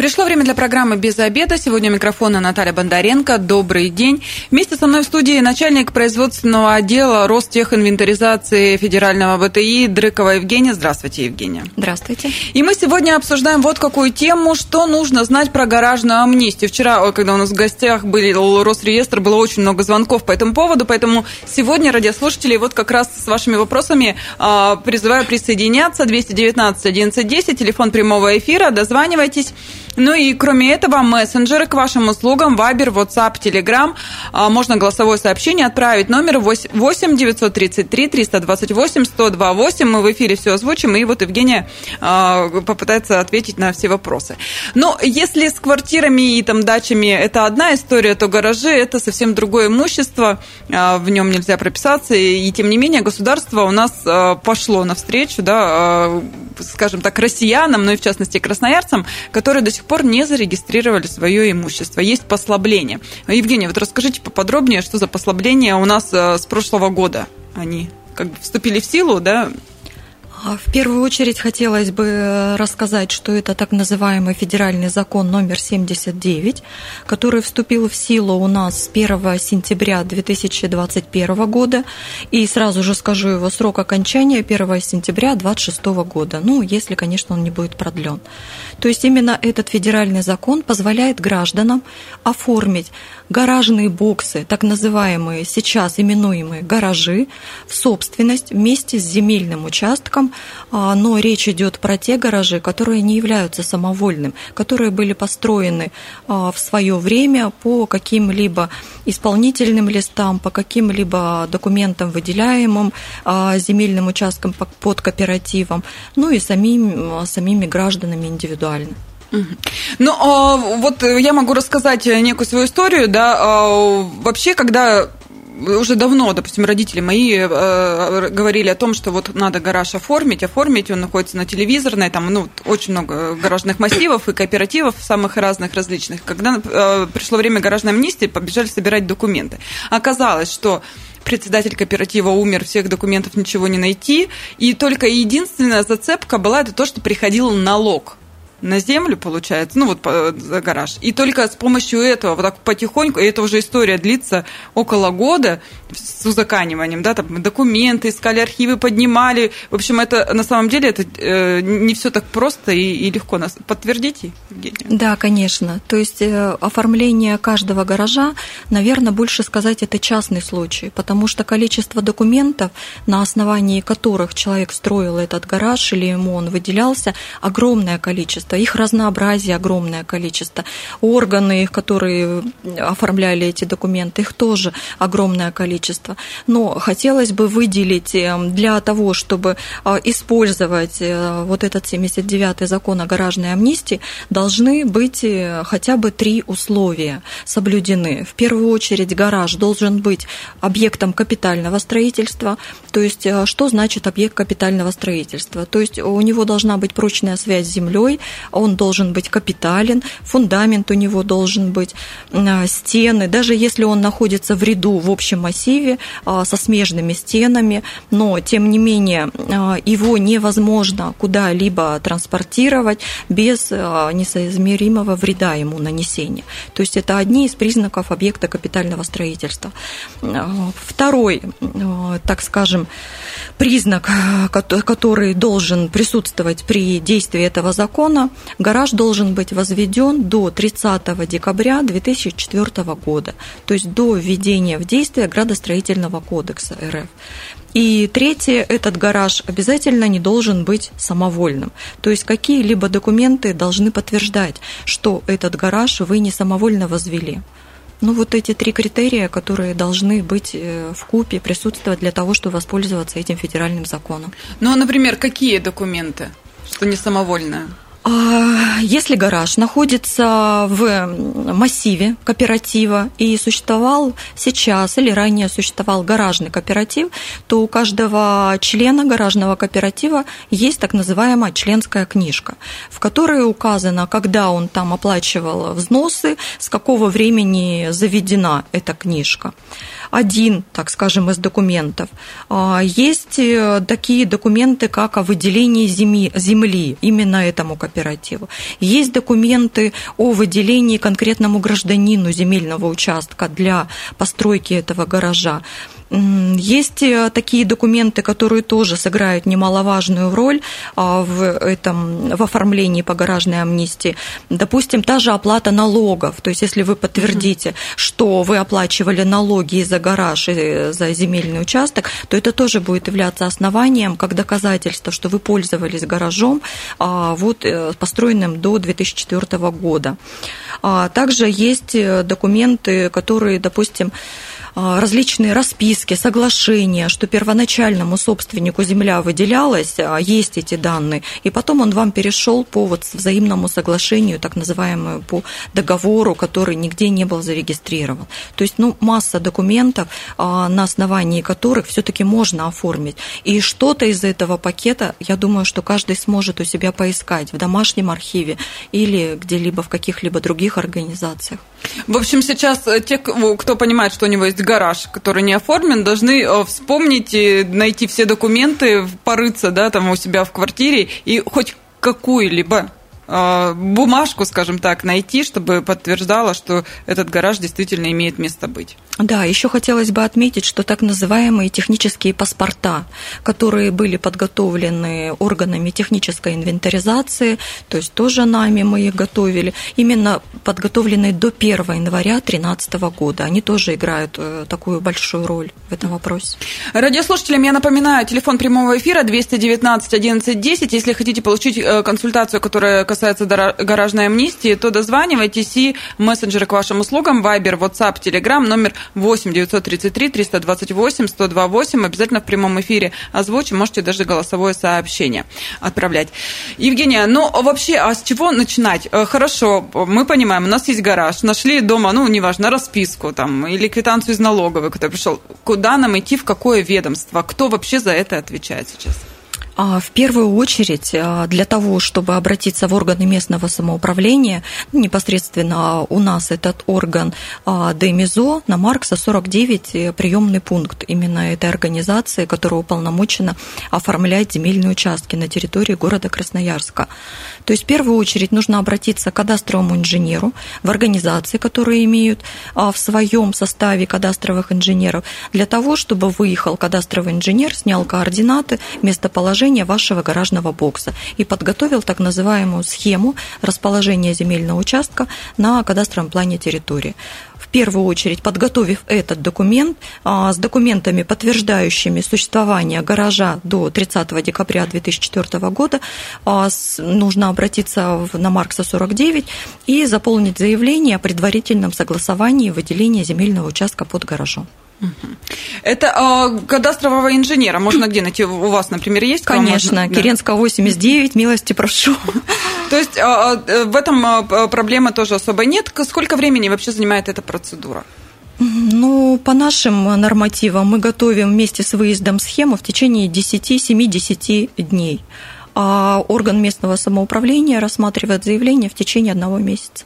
Пришло время для программы «Без обеда». Сегодня у микрофона Наталья Бондаренко. Добрый день. Вместе со мной в студии начальник производственного отдела Ростехинвентаризации Федерального БТИ Дрыкова Евгения. Здравствуйте, Евгения. Здравствуйте. И мы сегодня обсуждаем вот какую тему, что нужно знать про гаражную амнистию. Вчера, когда у нас в гостях были Росреестр, было очень много звонков по этому поводу, поэтому сегодня радиослушатели вот как раз с вашими вопросами а, призываю присоединяться. 219 1110, телефон прямого эфира, дозванивайтесь. Ну и кроме этого, мессенджеры к вашим услугам, Вайбер, WhatsApp, Telegram. Можно голосовое сообщение отправить. Номер 8 933 328 128. Мы в эфире все озвучим, и вот Евгения а, попытается ответить на все вопросы. Но если с квартирами и там дачами это одна история, то гаражи это совсем другое имущество, а, в нем нельзя прописаться, и тем не менее государство у нас а, пошло навстречу, да, скажем так, россиянам, ну и в частности красноярцам, которые до сих пор не зарегистрировали свое имущество. Есть послабление. Евгения, вот расскажите поподробнее, что за послабления у нас э, с прошлого года. Они как бы вступили в силу, да, в первую очередь хотелось бы э, рассказать, что это так называемый федеральный закон номер 79, который вступил в силу у нас с 1 сентября 2021 года. И сразу же скажу его срок окончания 1 сентября 2026 года. Ну, если, конечно, он не будет продлен. То есть именно этот федеральный закон позволяет гражданам оформить гаражные боксы, так называемые сейчас именуемые гаражи, в собственность вместе с земельным участком, а, но речь идет про те гаражи, которые не являются самовольным, которые были построены а, в свое время по каким-либо исполнительным листам, по каким-либо документам, выделяемым а, земельным участком под кооперативом, ну и самим, самими гражданами индивидуально. Ну, вот я могу рассказать некую свою историю, да, вообще, когда уже давно, допустим, родители мои э, говорили о том, что вот надо гараж оформить, оформить, он находится на телевизорной, там, ну, очень много гаражных массивов и кооперативов самых разных, различных. Когда э, пришло время гаражной амнистии, побежали собирать документы. Оказалось, что председатель кооператива умер, всех документов ничего не найти, и только единственная зацепка была это то, что приходил налог на землю, получается, ну вот за гараж. И только с помощью этого, вот так потихоньку, и это уже история длится около года с узаканиванием, да, там документы искали, архивы поднимали. В общем, это на самом деле это э, не все так просто и, и легко. Нас подтвердите, Евгения? Да, конечно. То есть э, оформление каждого гаража, наверное, больше сказать, это частный случай, потому что количество документов, на основании которых человек строил этот гараж или ему он выделялся, огромное количество количество, их разнообразие огромное количество, органы, которые оформляли эти документы, их тоже огромное количество. Но хотелось бы выделить э, для того, чтобы э, использовать э, вот этот 79-й закон о гаражной амнистии, должны быть хотя бы три условия соблюдены. В первую очередь гараж должен быть объектом капитального строительства, то есть что значит объект капитального строительства? То есть у него должна быть прочная связь с землей, он должен быть капитален, фундамент у него должен быть, а, стены, даже если он находится в ряду в общем массиве а, со смежными стенами, но тем не менее а, его невозможно куда-либо транспортировать без несоизмеримого вреда ему нанесения. То есть это одни из признаков объекта капитального строительства. Второй, так скажем, признак, который должен присутствовать при действии этого закона, гараж должен быть возведен до 30 декабря 2004 года, то есть до введения в действие градостроительного кодекса РФ. И третье, этот гараж обязательно не должен быть самовольным. То есть какие-либо документы должны подтверждать, что этот гараж вы не самовольно возвели. Ну, вот эти три критерия, которые должны быть э, в купе, присутствовать для того, чтобы воспользоваться этим федеральным законом. Ну, а, например, какие документы, что не самовольное? А, если гараж находится в массиве кооператива и существовал сейчас или ранее существовал гаражный кооператив, то у каждого члена гаражного кооператива есть так называемая членская книжка, в которой указано, когда он там оплачивал взносы, с какого времени заведена эта книжка один, так скажем, из документов. А, есть э, такие документы, как о выделении земли, именно этому кооперативу. Есть документы о выделении конкретному гражданину земельного участка для постройки этого гаража. Есть э, такие документы, которые тоже сыграют немаловажную роль а, в, этом, в оформлении по гаражной амнистии. Допустим, та же оплата налогов. То есть, если вы подтвердите, что вы оплачивали налоги за гараж и за земельный участок, то это тоже будет являться основанием как доказательство, что вы пользовались гаражом, а, вот, э, построенным до 2004 года. А, также есть э, документы, которые, допустим, различные расписки, соглашения, что первоначальному собственнику земля выделялась, а, есть эти данные, и потом он вам перешел по вот взаимному соглашению, так называемому по договору, который нигде не был зарегистрирован. То есть, ну, масса документов, а, на основании которых все-таки можно оформить. И что-то из этого пакета, я думаю, что каждый сможет у себя поискать в домашнем архиве или где-либо в каких-либо других организациях. В общем, сейчас э, те, кто понимает, что у него есть гараж, который не оформлен, должны э, вспомнить и найти все документы, порыться, да, там у себя в квартире и хоть какую-либо бумажку, скажем так, найти, чтобы подтверждала, что этот гараж действительно имеет место быть. Да, еще хотелось бы отметить, что так называемые технические паспорта, которые были подготовлены органами технической инвентаризации, то есть тоже нами мы их готовили, именно подготовленные до 1 января 2013 года. Они тоже играют э, такую большую роль в этом вопросе. Радиослушателям я напоминаю, телефон прямого эфира 219 11 10. Если хотите получить э, консультацию, которая касается касается гаражной амнистии, то дозванивайтесь и мессенджеры к вашим услугам, Viber, WhatsApp, Telegram, номер 8 933 328 128. Обязательно в прямом эфире озвучим, можете даже голосовое сообщение отправлять. Евгения, ну вообще, а с чего начинать? Э, хорошо, мы понимаем, у нас есть гараж, нашли дома, ну, неважно, расписку там или квитанцию из налоговой, который пришел. Куда нам идти, в какое ведомство? Кто вообще за это отвечает сейчас? А, в первую очередь, а, для того, чтобы обратиться в органы местного самоуправления, непосредственно у нас этот орган а, ДМИЗО на Маркса 49 э, приемный пункт именно этой организации, которая уполномочена оформлять земельные участки на территории города Красноярска. То есть в первую очередь нужно обратиться к кадастровому инженеру в организации, которые имеют в своем составе кадастровых инженеров, для того, чтобы выехал кадастровый инженер, снял координаты, местоположение расположения вашего гаражного бокса и подготовил так называемую схему расположения земельного участка на кадастровом плане территории в первую очередь, подготовив этот документ а, с документами, подтверждающими существование гаража до 30 декабря 2004 года, а, нужно обратиться на Маркса 49 и заполнить заявление о предварительном согласовании выделения земельного участка под гаражом. Это э, кадастрового инженера можно где найти? У вас, например, есть? Конечно, можно... Киренского 89, милости прошу. То есть э, в этом проблемы тоже особо нет. Сколько времени вообще занимает эта процедура? Ну, по нашим нормативам мы готовим вместе с выездом схему в течение 10-7-10 дней. А орган местного самоуправления рассматривает заявление в течение одного месяца.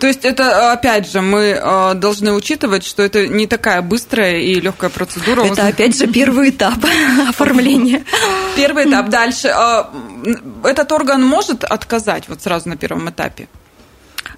То есть это, опять же, мы э, должны учитывать, что это не такая быстрая и легкая процедура. Это, опять же, первый этап оформления. Первый этап. Дальше. Э, этот орган может отказать вот сразу на первом этапе?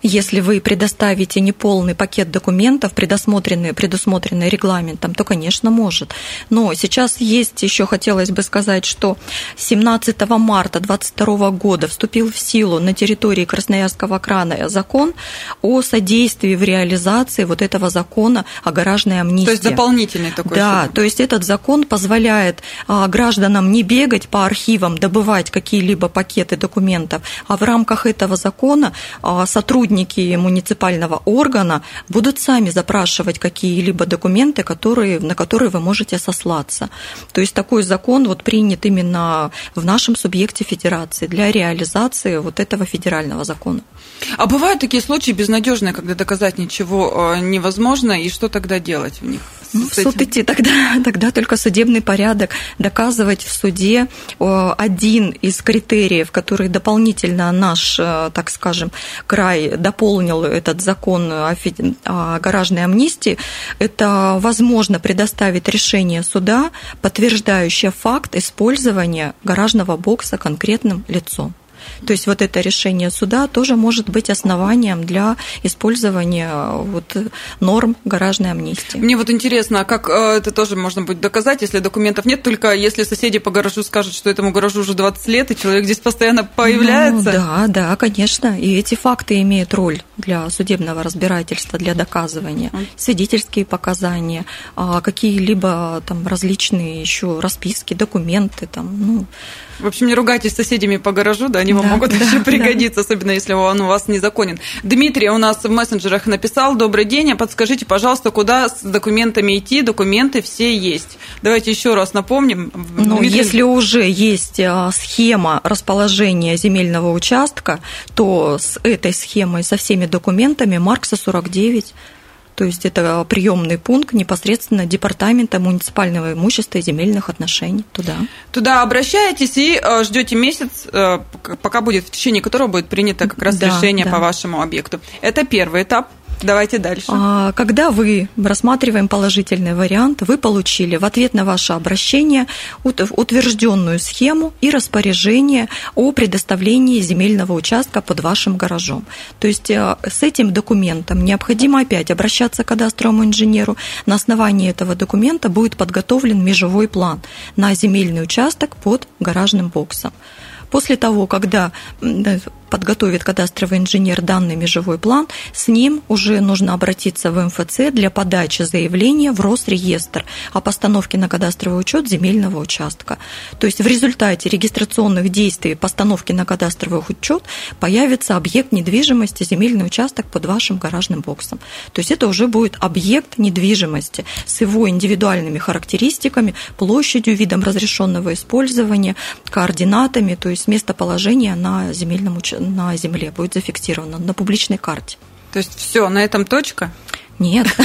Если вы предоставите неполный пакет документов, предусмотренный, предусмотренный регламентом, то, конечно, может. Но сейчас есть, еще хотелось бы сказать, что 17 марта 2022 года вступил в силу на территории Красноярского крана закон о содействии в реализации вот этого закона о гаражной амнистии. То есть дополнительный такой Да, суд. то есть этот закон позволяет а, гражданам не бегать по архивам, добывать какие-либо пакеты документов, а в рамках этого закона а, сотрудничать сотрудники муниципального органа будут сами запрашивать какие-либо документы, которые, на которые вы можете сослаться. То есть такой закон вот принят именно в нашем субъекте федерации для реализации вот этого федерального закона. А бывают такие случаи безнадежные, когда доказать ничего э, невозможно, и что тогда делать в них? Ну, в суд идти тогда, тогда только судебный порядок, доказывать в суде один из критериев, который дополнительно наш, э, так скажем, край дополнил этот закон о гаражной амнистии, это возможно предоставить решение суда, подтверждающее факт использования гаражного бокса конкретным лицом. То есть вот это решение суда тоже может быть основанием для использования э, вот норм гаражной амнистии. Мне вот интересно, а как э, это тоже можно будет доказать, если документов нет, только если соседи по гаражу скажут, что этому гаражу уже 20 лет, и человек здесь постоянно появляется? Ну, да, да, конечно. И эти факты имеют роль для судебного разбирательства, для доказывания. Свидетельские показания, а какие-либо там различные еще расписки, документы, там, ну, в общем, не ругайтесь с соседями по гаражу, да, они вам да, могут да, еще пригодиться, да. особенно если он у вас незаконен. Дмитрий у нас в мессенджерах написал, добрый день, а подскажите, пожалуйста, куда с документами идти, документы все есть. Давайте еще раз напомним. Ну, Дмитрий... если уже есть а, схема расположения земельного участка, то с этой схемой, со всеми документами Маркса 49 то есть это приемный пункт непосредственно департамента муниципального имущества и земельных отношений туда. Туда обращаетесь и э, ждете месяц, э, пока будет в течение которого будет принято как раз да, решение да. по вашему объекту. Это первый этап. Давайте дальше. А, когда вы рассматриваем положительный вариант, вы получили в ответ на ваше обращение утвержденную схему и распоряжение о предоставлении земельного участка под вашим гаражом. То есть э, с этим документом необходимо опять обращаться к кадастровому инженеру. На основании этого документа будет подготовлен межевой план на земельный участок под гаражным боксом. После того, когда подготовит кадастровый инженер данный межевой план, с ним уже нужно обратиться в МФЦ для подачи заявления в Росреестр о постановке на кадастровый учет земельного участка. То есть в результате регистрационных действий постановки на кадастровый учет появится объект недвижимости, земельный участок под вашим гаражным боксом. То есть это уже будет объект недвижимости с его индивидуальными характеристиками, площадью, видом разрешенного использования, координатами, то есть местоположение на земельном участке на Земле будет зафиксировано на публичной карте. То есть все, на этом точка? Нет.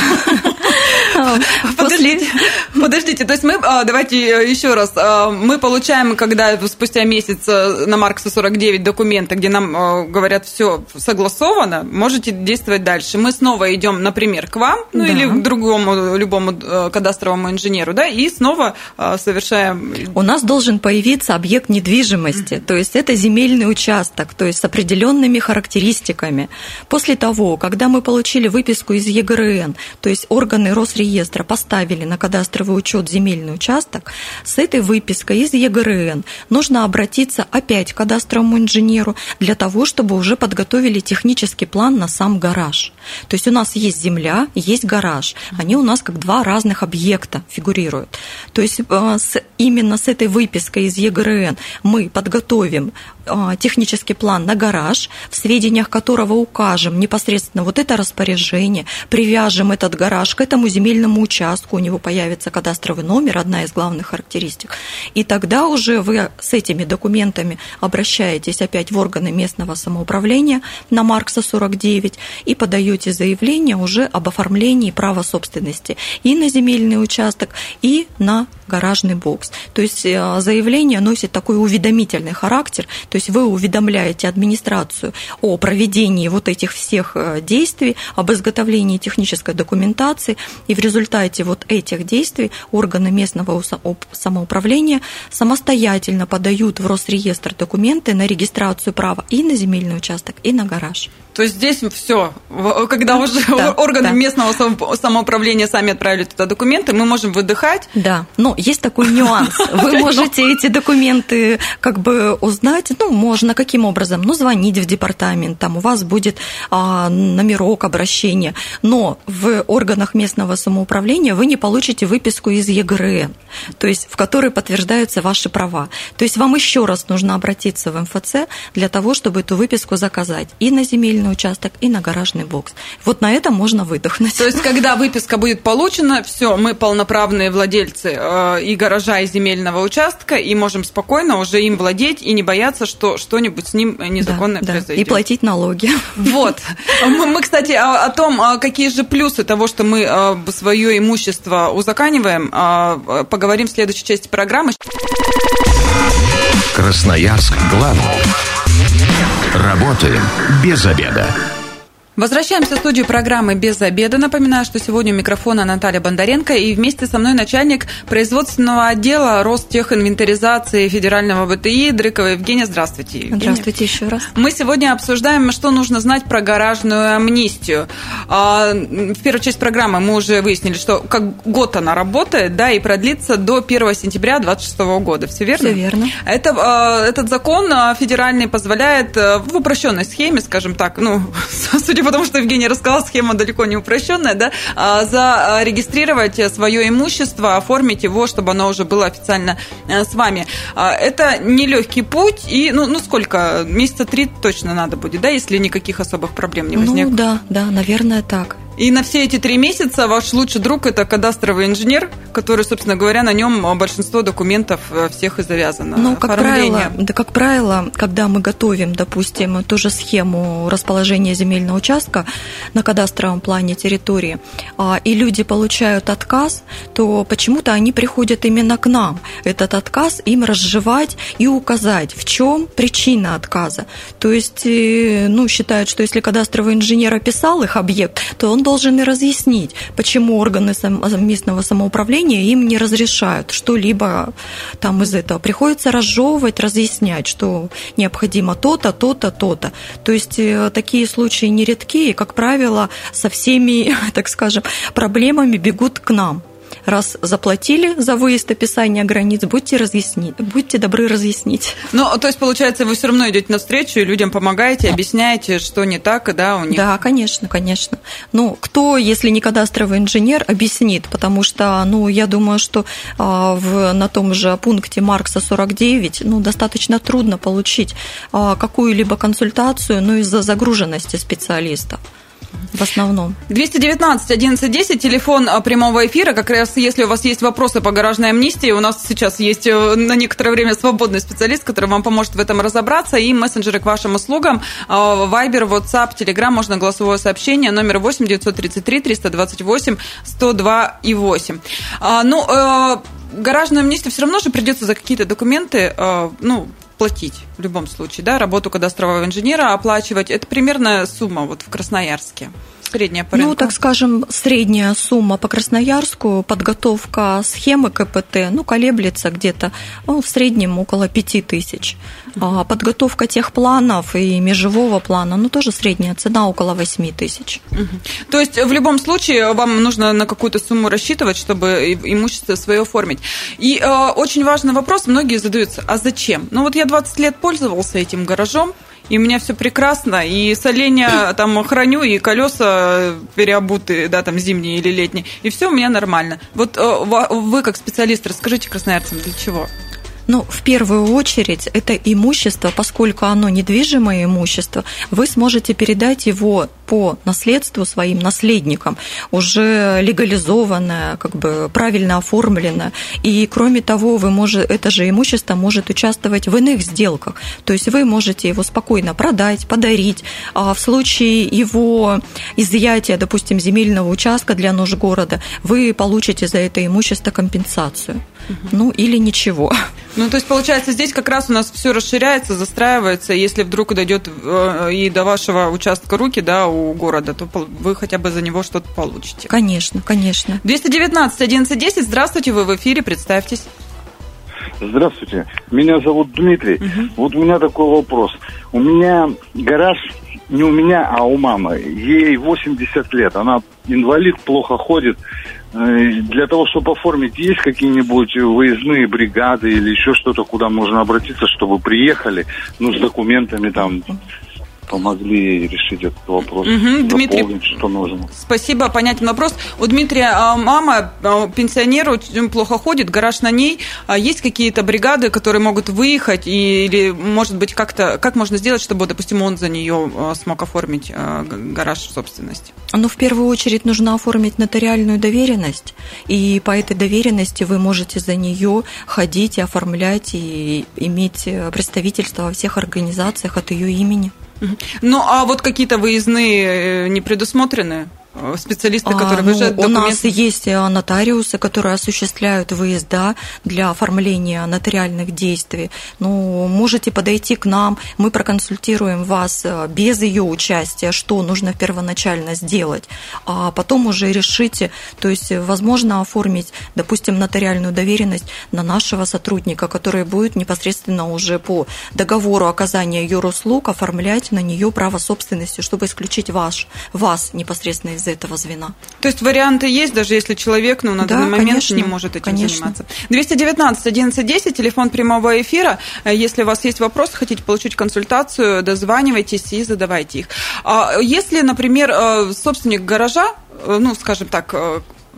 Подождите, подождите, то есть мы, а, давайте э, еще раз, а, мы получаем, когда спустя месяц э, на Маркса 49 документы, где нам э, говорят, все согласовано, можете действовать дальше. Мы снова идем, например, к вам, ну или к другому, любому кадастровому инженеру, да, и снова совершаем... У нас должен появиться объект недвижимости, то есть это земельный участок, то есть с определенными характеристиками. После того, когда мы получили выписку из ЕГРН, то есть органы Росреестра поставили на кадастровый учет земельный участок, с этой выпиской из ЕГРН нужно обратиться опять к кадастровому инженеру для того, чтобы уже подготовили технический план на сам гараж. То есть у нас есть земля, есть гараж. Они у нас как два разных объекта фигурируют. То есть э, именно с этой выпиской из ЕГРН мы подготовим технический план на гараж, в сведениях которого укажем непосредственно вот это распоряжение, привяжем этот гараж к этому земельному участку, у него появится кадастровый номер, одна из главных характеристик. И тогда уже вы с этими документами обращаетесь опять в органы местного самоуправления на Маркса 49 и подаете заявление уже об оформлении права собственности и на земельный участок, и на гаражный бокс. То есть э, заявление носит такой уведомительный характер, то есть вы уведомляете администрацию о проведении вот этих всех э, действий, об изготовлении технической документации, и в результате вот этих действий органы местного самоуправления самостоятельно подают в Росреестр документы на регистрацию права и на земельный участок, и на гараж. То есть здесь все, когда уже да, органы да. местного самоуправления сами отправили туда документы, мы можем выдыхать. Да, но есть такой нюанс. Вы можете эти документы как бы узнать, ну, можно каким образом? Ну, звонить в департамент, там у вас будет а, номерок обращения, но в органах местного самоуправления вы не получите выписку из ЕГРН, то есть в которой подтверждаются ваши права. То есть вам еще раз нужно обратиться в МФЦ для того, чтобы эту выписку заказать и на земельный участок, и на гаражный бокс. Вот на этом можно выдохнуть. То есть, когда выписка будет получена, все, мы полноправные владельцы э, и гаража, и земельного участка, и можем спокойно уже им владеть и не бояться, что что-нибудь с ним незаконное да, произойдет. Да. И платить налоги. Вот. Мы, кстати, о том, а какие же плюсы того, что мы э, свое имущество узаканиваем, э, поговорим в следующей части программы. Красноярск главный. Работаем без обеда. Возвращаемся в студию программы «Без обеда». Напоминаю, что сегодня у микрофона Наталья Бондаренко и вместе со мной начальник производственного отдела Ростехинвентаризации Федерального БТИ Дрыкова Евгения. Здравствуйте, Евгения. Здравствуйте еще раз. Мы сегодня обсуждаем, что нужно знать про гаражную амнистию. А, в первую часть программы мы уже выяснили, что как год она работает, да, и продлится до 1 сентября 2026 года. Все верно? Все верно. Это, а, этот закон а, федеральный позволяет в упрощенной схеме, скажем так, ну, судя по потому что Евгений рассказал, схема далеко не упрощенная, да, а, зарегистрировать свое имущество, оформить его, чтобы оно уже было официально э, с вами. А, это нелегкий путь, и, ну, ну сколько, месяца три точно надо будет, да, если никаких особых проблем не возникнет? Ну, да, да, наверное, так. И на все эти три месяца ваш лучший друг – это кадастровый инженер, который, собственно говоря, на нем большинство документов э, всех и завязано. Ну, как правило, да, как правило, когда мы готовим, допустим, ту же схему расположения земельного участка на кадастровом плане территории, а, и люди получают отказ, то почему-то они приходят именно к нам. Этот отказ им разжевать и указать, в чем причина отказа. То есть, э, ну, считают, что если кадастровый инженер описал их объект, то он должен и разъяснить, почему органы местного самоуправления им не разрешают что-либо там из этого. Приходится разжевывать, разъяснять, что необходимо то-то, то-то, то-то. То есть э, такие случаи нередки, и, как правило, со всеми, так скажем, проблемами бегут к нам раз заплатили за выезд описания границ, будьте, разъяснить, будьте добры разъяснить. Ну, то есть, получается, вы все равно идете навстречу и людям помогаете, объясняете, что не так, да, у них? Да, конечно, конечно. Ну, кто, если не кадастровый инженер, объяснит, потому что, ну, я думаю, что а, в, на том же пункте Маркса 49, ну, достаточно трудно получить а, какую-либо консультацию, ну, из-за загруженности специалистов в основном. 219 1110, телефон а, прямого эфира. Как раз если у вас есть вопросы по гаражной амнистии, у нас сейчас есть э, на некоторое время свободный специалист, который вам поможет в этом разобраться. И мессенджеры к вашим услугам. Вайбер, WhatsApp, Telegram, можно голосовое сообщение. Номер 8 933 328 102 и 8. А, ну, э, гаражную амнистию все равно же придется за какие-то документы, э, ну, платить в любом случае, да, работу кадастрового инженера оплачивать. Это примерно сумма вот в Красноярске. Средняя по рынку? Ну, так скажем, средняя сумма по Красноярску, подготовка схемы КПТ, ну, колеблется где-то ну, в среднем около 5 тысяч. А подготовка тех планов и межевого плана, ну, тоже средняя цена около 8 тысяч. То есть, в любом случае, вам нужно на какую-то сумму рассчитывать, чтобы имущество свое оформить. И э, очень важный вопрос, многие задаются, а зачем? Ну, вот я 20 лет пользовался этим гаражом, и у меня все прекрасно, и соленья там храню, и колеса переобуты, да, там зимние или летние, и все у меня нормально. Вот э, вы как специалист расскажите красноярцам, для чего? Ну, в первую очередь, это имущество, поскольку оно недвижимое имущество, вы сможете передать его по наследству своим наследникам, уже легализованное, как бы правильно оформленное. И кроме того, вы можете, это же имущество может участвовать в иных сделках. То есть вы можете его спокойно продать, подарить. А в случае его изъятия, допустим, земельного участка для нужд города, вы получите за это имущество компенсацию. Ну, или ничего. Ну, то есть, получается, здесь как раз у нас все расширяется, застраивается. Если вдруг дойдет э, и до вашего участка руки, да, у города, то вы хотя бы за него что-то получите. Конечно, конечно. 219 1110, здравствуйте, вы в эфире, представьтесь. Здравствуйте, меня зовут Дмитрий. Угу. Вот у меня такой вопрос. У меня гараж не у меня, а у мамы. Ей 80 лет, она инвалид, плохо ходит. Э, для того, чтобы оформить, есть какие-нибудь выездные бригады или еще что-то, куда можно обратиться, чтобы приехали, ну, с документами там помогли решить этот вопрос, угу, Дмитрий, что нужно. Спасибо, понятен вопрос. У Дмитрия а, мама, а, пенсионер, очень плохо ходит, гараж на ней. А есть какие-то бригады, которые могут выехать, или, может быть, как-то, как можно сделать, чтобы, допустим, он за нее смог оформить гараж в собственности? Ну, в первую очередь нужно оформить нотариальную доверенность, и по этой доверенности вы можете за нее ходить и оформлять, и иметь представительство во всех организациях от ее имени. Ну, а вот какие-то выездные э, не предусмотрены? Э, специалисты, которые а, выезжают ну, У нас есть э, нотариусы, которые осуществляют выезда для оформления нотариальных действий. Ну, можете подойти к нам, мы проконсультируем вас э, без ее участия, что нужно первоначально сделать, а потом уже решите, то есть возможно оформить, допустим, нотариальную доверенность на нашего сотрудника, который будет непосредственно уже по договору оказания юруслуг оформлять на нее право собственности, чтобы исключить ваш, вас непосредственно из этого звена. То есть варианты есть, даже если человек ну, на да, данный момент конечно, не может этим конечно. заниматься. 219 11 10, телефон прямого эфира. Э, если у вас есть вопросы, хотите получить консультацию, дозванивайтесь и задавайте их. А если, например, э, собственник гаража, э, ну, скажем так,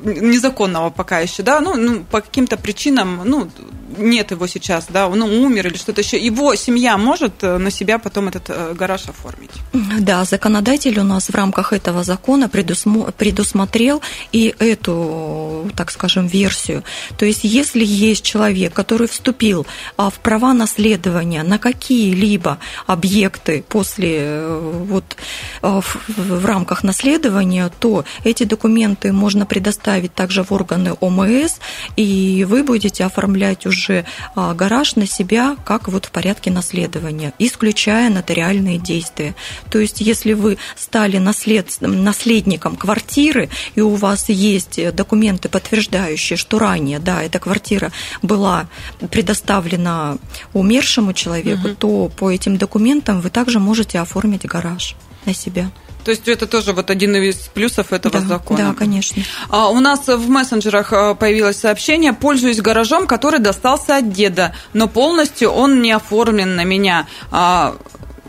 незаконного пока еще, да, ну, ну по каким-то причинам, ну, нет его сейчас, да, он умер или что-то еще, его семья может э, на себя потом этот э, гараж оформить? Да, законодатель у нас в рамках этого закона предусмотрел и эту, так скажем, версию. То есть, если есть человек, который вступил а, в права наследования на какие-либо объекты после э, вот в рамках наследования, то эти документы можно предоставить также в органы ОМС, и вы будете оформлять уже же а, гараж на себя, как вот в порядке наследования, исключая нотариальные действия. То есть, если вы стали наслед... наследником квартиры, и у вас есть документы, подтверждающие, что ранее, да, эта квартира была предоставлена умершему человеку, угу. то по этим документам вы также можете оформить гараж на себя. То есть это тоже вот один из плюсов этого да, закона. Да, конечно. А, у нас в мессенджерах а, появилось сообщение: пользуюсь гаражом, который достался от деда, но полностью он не оформлен на меня. А,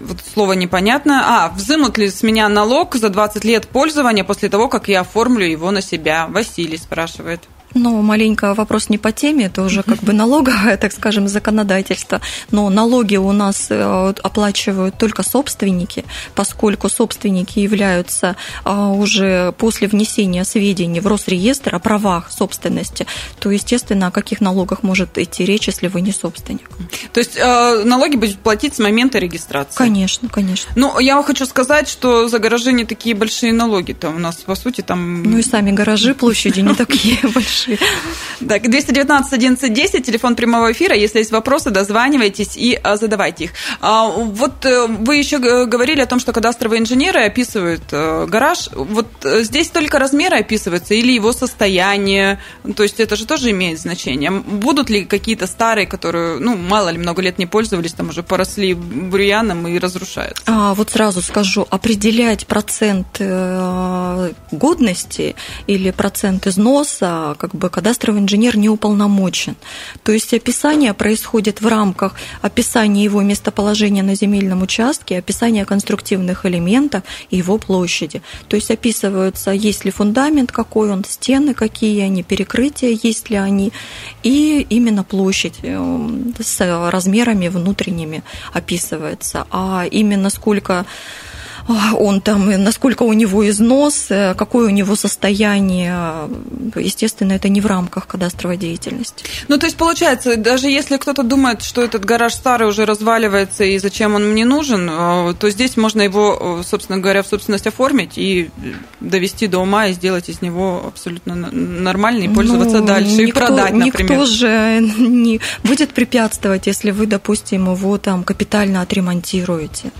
вот слово непонятно. А, взымут ли с меня налог за 20 лет пользования после того, как я оформлю его на себя? Василий спрашивает. Ну, маленько вопрос не по теме, это уже как бы налоговое, так скажем, законодательство. Но налоги у нас э, оплачивают только собственники, поскольку собственники являются а, уже после внесения сведений в Росреестр о правах собственности, то, естественно, о каких налогах может идти речь, если вы не собственник. То есть э, налоги будут платить с момента регистрации? Конечно, конечно. Ну, я хочу сказать, что за гаражи не такие большие налоги-то у нас, по сути, там... Ну и сами гаражи площади не такие большие большие. Так, 219 11 10, телефон прямого эфира. Если есть вопросы, дозванивайтесь и а, задавайте их. А, вот э, вы еще говорили о том, что кадастровые инженеры описывают э, гараж. Вот э, здесь только размеры описываются или его состояние. То есть это же тоже имеет значение. Будут ли какие-то старые, которые, ну, мало ли, много лет не пользовались, там уже поросли бурьяном и разрушаются? А, вот сразу скажу, определять процент годности или процент износа, как как бы кадастровый инженер не уполномочен. То есть описание происходит в рамках описания его местоположения на земельном участке, описания конструктивных элементов и его площади. То есть описываются, есть ли фундамент, какой он, стены какие они, перекрытия есть ли они, и именно площадь э, с размерами внутренними описывается. А именно сколько он там, насколько у него износ, э, какое у него состояние, естественно, это не в рамках кадастровой деятельности. Ну, то есть, получается, даже если кто-то думает, что этот гараж старый уже разваливается и зачем он мне нужен, э, то здесь можно его, э, собственно говоря, в собственность оформить и довести до ума и сделать из него абсолютно нормальный, и пользоваться ну, дальше никто, и продать, например. Никто же не будет препятствовать, если вы, допустим, его там капитально отремонтируете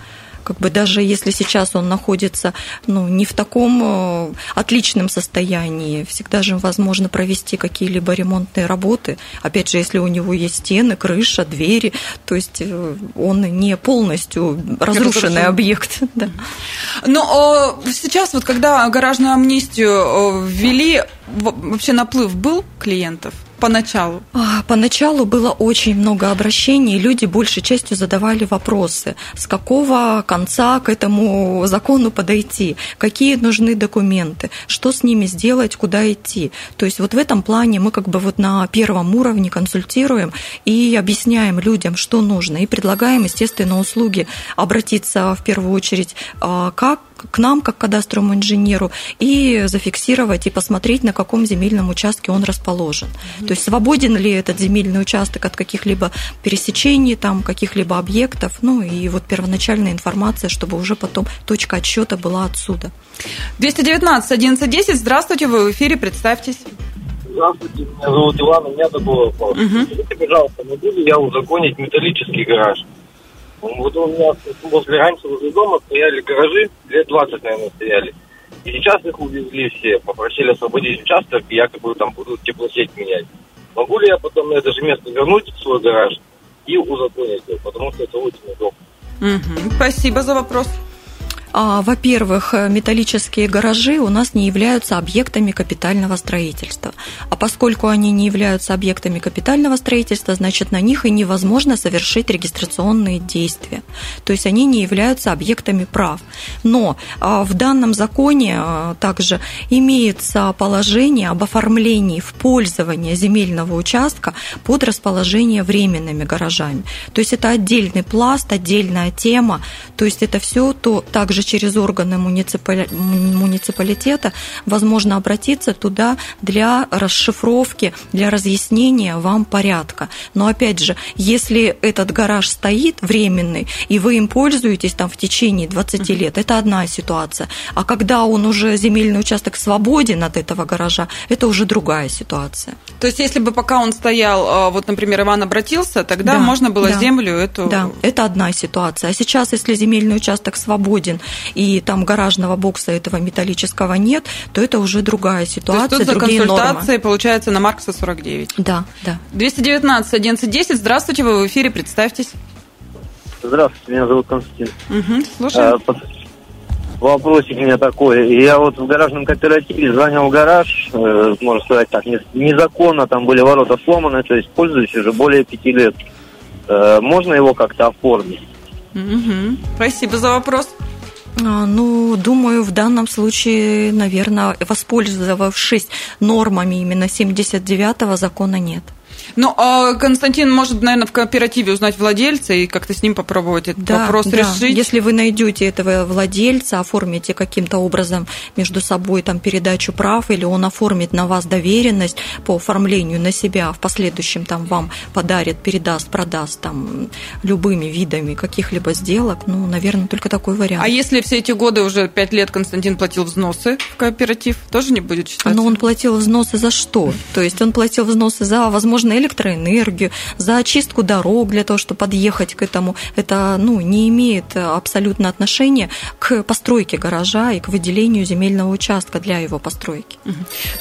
как бы даже если сейчас он находится ну, не в таком э, отличном состоянии, всегда же возможно провести какие-либо ремонтные работы. Опять же, если у него есть стены, крыша, двери, то есть э, он не полностью разрушенный объект. Да. Но сейчас вот когда гаражную амнистию ввели, вообще наплыв был клиентов? Поначалу? А, поначалу было очень много обращений, люди большей частью задавали вопросы, с какого конца к этому закону подойти, какие нужны документы, что с ними сделать, куда идти. То есть вот в этом плане мы как бы вот на первом уровне консультируем и объясняем людям, что нужно, и предлагаем, естественно, услуги обратиться в первую очередь а, как к нам, как кадастровому инженеру, и зафиксировать и посмотреть, на каком земельном участке он расположен. Mm-hmm. То есть свободен ли этот земельный участок от каких-либо пересечений, там, каких-либо объектов, ну и вот первоначальная информация, чтобы уже потом точка отсчета была отсюда. 219 1110, здравствуйте, вы в эфире, представьтесь. Здравствуйте, меня зовут Иван, у меня такой вопрос. Угу. Скажите, пожалуйста, могу ли я узаконить металлический гараж? Вот у меня возле раньше возле дома стояли гаражи, лет 20, наверное, стояли. И сейчас их увезли все, попросили освободить участок, и якобы там будут теплосеть менять. Могу ли я потом на это же место вернуть свой гараж и узаконить его, потому что это очень удобно. Угу. Спасибо за вопрос. А, во-первых, металлические гаражи у нас не являются объектами капитального строительства. А поскольку они не являются объектами капитального строительства, значит, на них и невозможно совершить регистрационные действия. То есть они не являются объектами прав. Но а, в данном законе а, также имеется положение об оформлении в пользование земельного участка под расположение временными гаражами. То есть это отдельный пласт, отдельная тема. То есть это все то также также через органы муниципалитета возможно обратиться туда для расшифровки, для разъяснения вам порядка. Но опять же, если этот гараж стоит временный, и вы им пользуетесь там в течение 20 лет, это одна ситуация. А когда он уже земельный участок свободен от этого гаража, это уже другая ситуация. То есть, если бы пока он стоял, а, вот, например, Иван обратился, тогда да, можно было да, землю эту... Да, это одна ситуация. А сейчас, если земельный участок свободен, и там гаражного бокса этого металлического нет, то это уже другая ситуация, то есть тут другие за консультацией, нормы. получается, на Маркса 49. Да, да. 219 1110, здравствуйте, вы в эфире, представьтесь. Здравствуйте, меня зовут Константин. Угу, слушаю. А, вопросик у меня такой. Я вот в гаражном кооперативе занял гараж, э, можно сказать так, незаконно, там были ворота сломаны, то есть пользуюсь уже более пяти лет. Э, можно его как-то оформить? Угу. Спасибо за вопрос. А, ну, думаю, в данном случае, наверное, воспользовавшись нормами именно 79-го закона нет. Ну, а Константин может, наверное, в кооперативе узнать владельца и как-то с ним попробовать этот да, вопрос да. решить. Если вы найдете этого владельца, оформите каким-то образом между собой там передачу прав, или он оформит на вас доверенность по оформлению на себя, в последующем там вам подарит, передаст, продаст там любыми видами каких-либо сделок, ну, наверное, только такой вариант. А если все эти годы уже пять лет Константин платил взносы в кооператив, тоже не будет считаться? Но он платил взносы за что? То есть он платил взносы за, возможно, электроэнергию, за очистку дорог для того, чтобы подъехать к этому. Это ну, не имеет абсолютно отношения к постройке гаража и к выделению земельного участка для его постройки.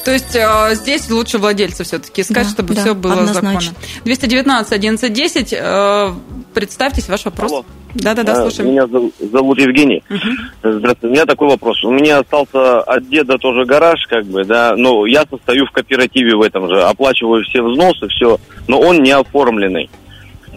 То есть а, здесь лучше владельца все-таки искать, да, чтобы да, все было однозначно. законно. 219 1110, э, представьтесь, ваш вопрос. Алло. Да-да-да, слушаем. Меня зовут Евгений. Угу. Здравствуйте. У меня такой вопрос. У меня остался от деда тоже гараж, как бы, да, но я состою в кооперативе в этом же, оплачиваю все взносы, все, но он не оформленный.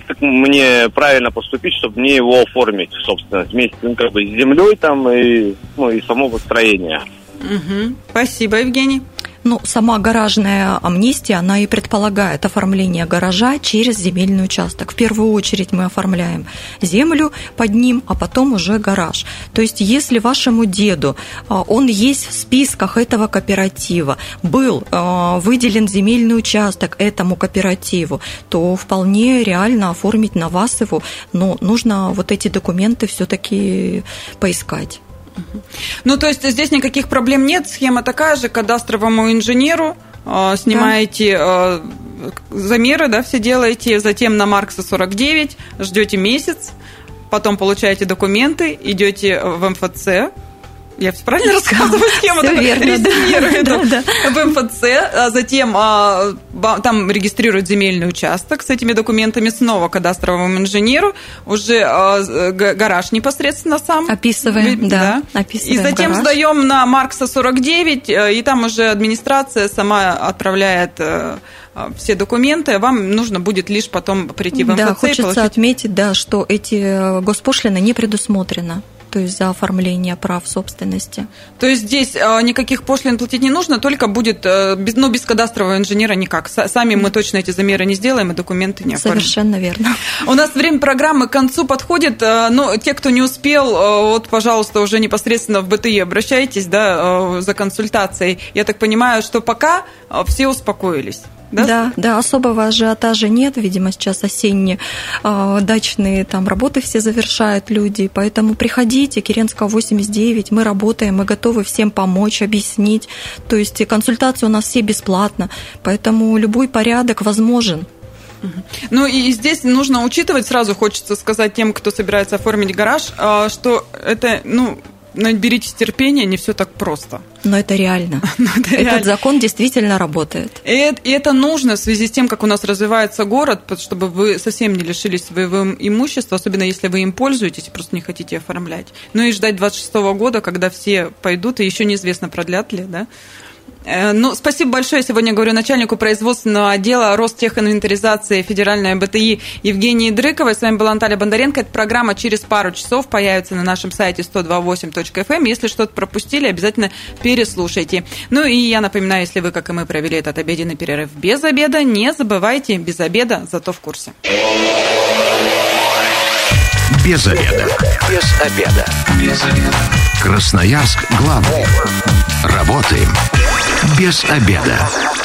Как мне правильно поступить, чтобы мне его оформить, собственно, вместе ну, как бы, с землей там и, ну, и само построение. Угу. Спасибо, Евгений. Ну, сама гаражная амнистия, она и предполагает оформление гаража через земельный участок. В первую очередь мы оформляем землю под ним, а потом уже гараж. То есть, если вашему деду, а, он есть в списках этого кооператива, был а, выделен земельный участок этому кооперативу, то вполне реально оформить на вас его, но нужно вот эти документы все-таки поискать. Ну, то есть здесь никаких проблем нет, схема такая же, кадастровому инженеру э, снимаете э, замеры, да, все делаете, затем на Маркса 49, ждете месяц, потом получаете документы, идете в МФЦ, я правильно рассказываю схему? Все верно, да. да, да. в МФЦ, а затем а, там регистрируют земельный участок с этими документами снова кадастровому инженеру, уже а, гараж непосредственно сам. Описываем, да. да. Описываем и затем гараж. сдаем на Маркса 49, э, и там уже администрация сама отправляет э, все документы, вам нужно будет лишь потом прийти в МФЦ. Да, хочется получить... отметить, да, что эти э, госпошлины не предусмотрены то есть за оформление прав собственности. То есть здесь э, никаких пошлин платить не нужно, только будет, э, без, ну, без кадастрового инженера никак. Сами мы точно эти замеры не сделаем, и документы не оформим. Совершенно верно. У нас время программы к концу подходит, э, но те, кто не успел, вот, пожалуйста, уже непосредственно в БТИ обращайтесь, да, за консультацией. Я так понимаю, что пока все успокоились. Да? да, да, особого ажиотажа нет, видимо, сейчас осенние э, дачные там работы все завершают люди, поэтому приходите, Керенского 89, мы работаем, мы готовы всем помочь, объяснить, то есть консультации у нас все бесплатно, поэтому любой порядок возможен. Ну и здесь нужно учитывать, сразу хочется сказать тем, кто собирается оформить гараж, а, что это, ну, наберитесь терпения, не все так просто. Но это реально. Но это Этот реально. закон действительно работает. И, и это нужно в связи с тем, как у нас развивается город, чтобы вы совсем не лишились своего имущества, особенно если вы им пользуетесь и просто не хотите оформлять. Ну и ждать 26 года, когда все пойдут, и еще неизвестно, продлят ли, да, ну, спасибо большое. Сегодня говорю начальнику производственного отдела Ростехинвентаризации Федеральной БТИ Евгении Дрыковой. С вами была Наталья Бондаренко. Эта программа через пару часов появится на нашем сайте 128.fm. Эм. Если что-то пропустили, обязательно переслушайте. Ну и я напоминаю, если вы, как и мы, провели этот обеденный перерыв без обеда, не забывайте, без обеда, зато в курсе. Без обеда. Без обеда. Без обеда. Красноярск главный. Работаем без обеда.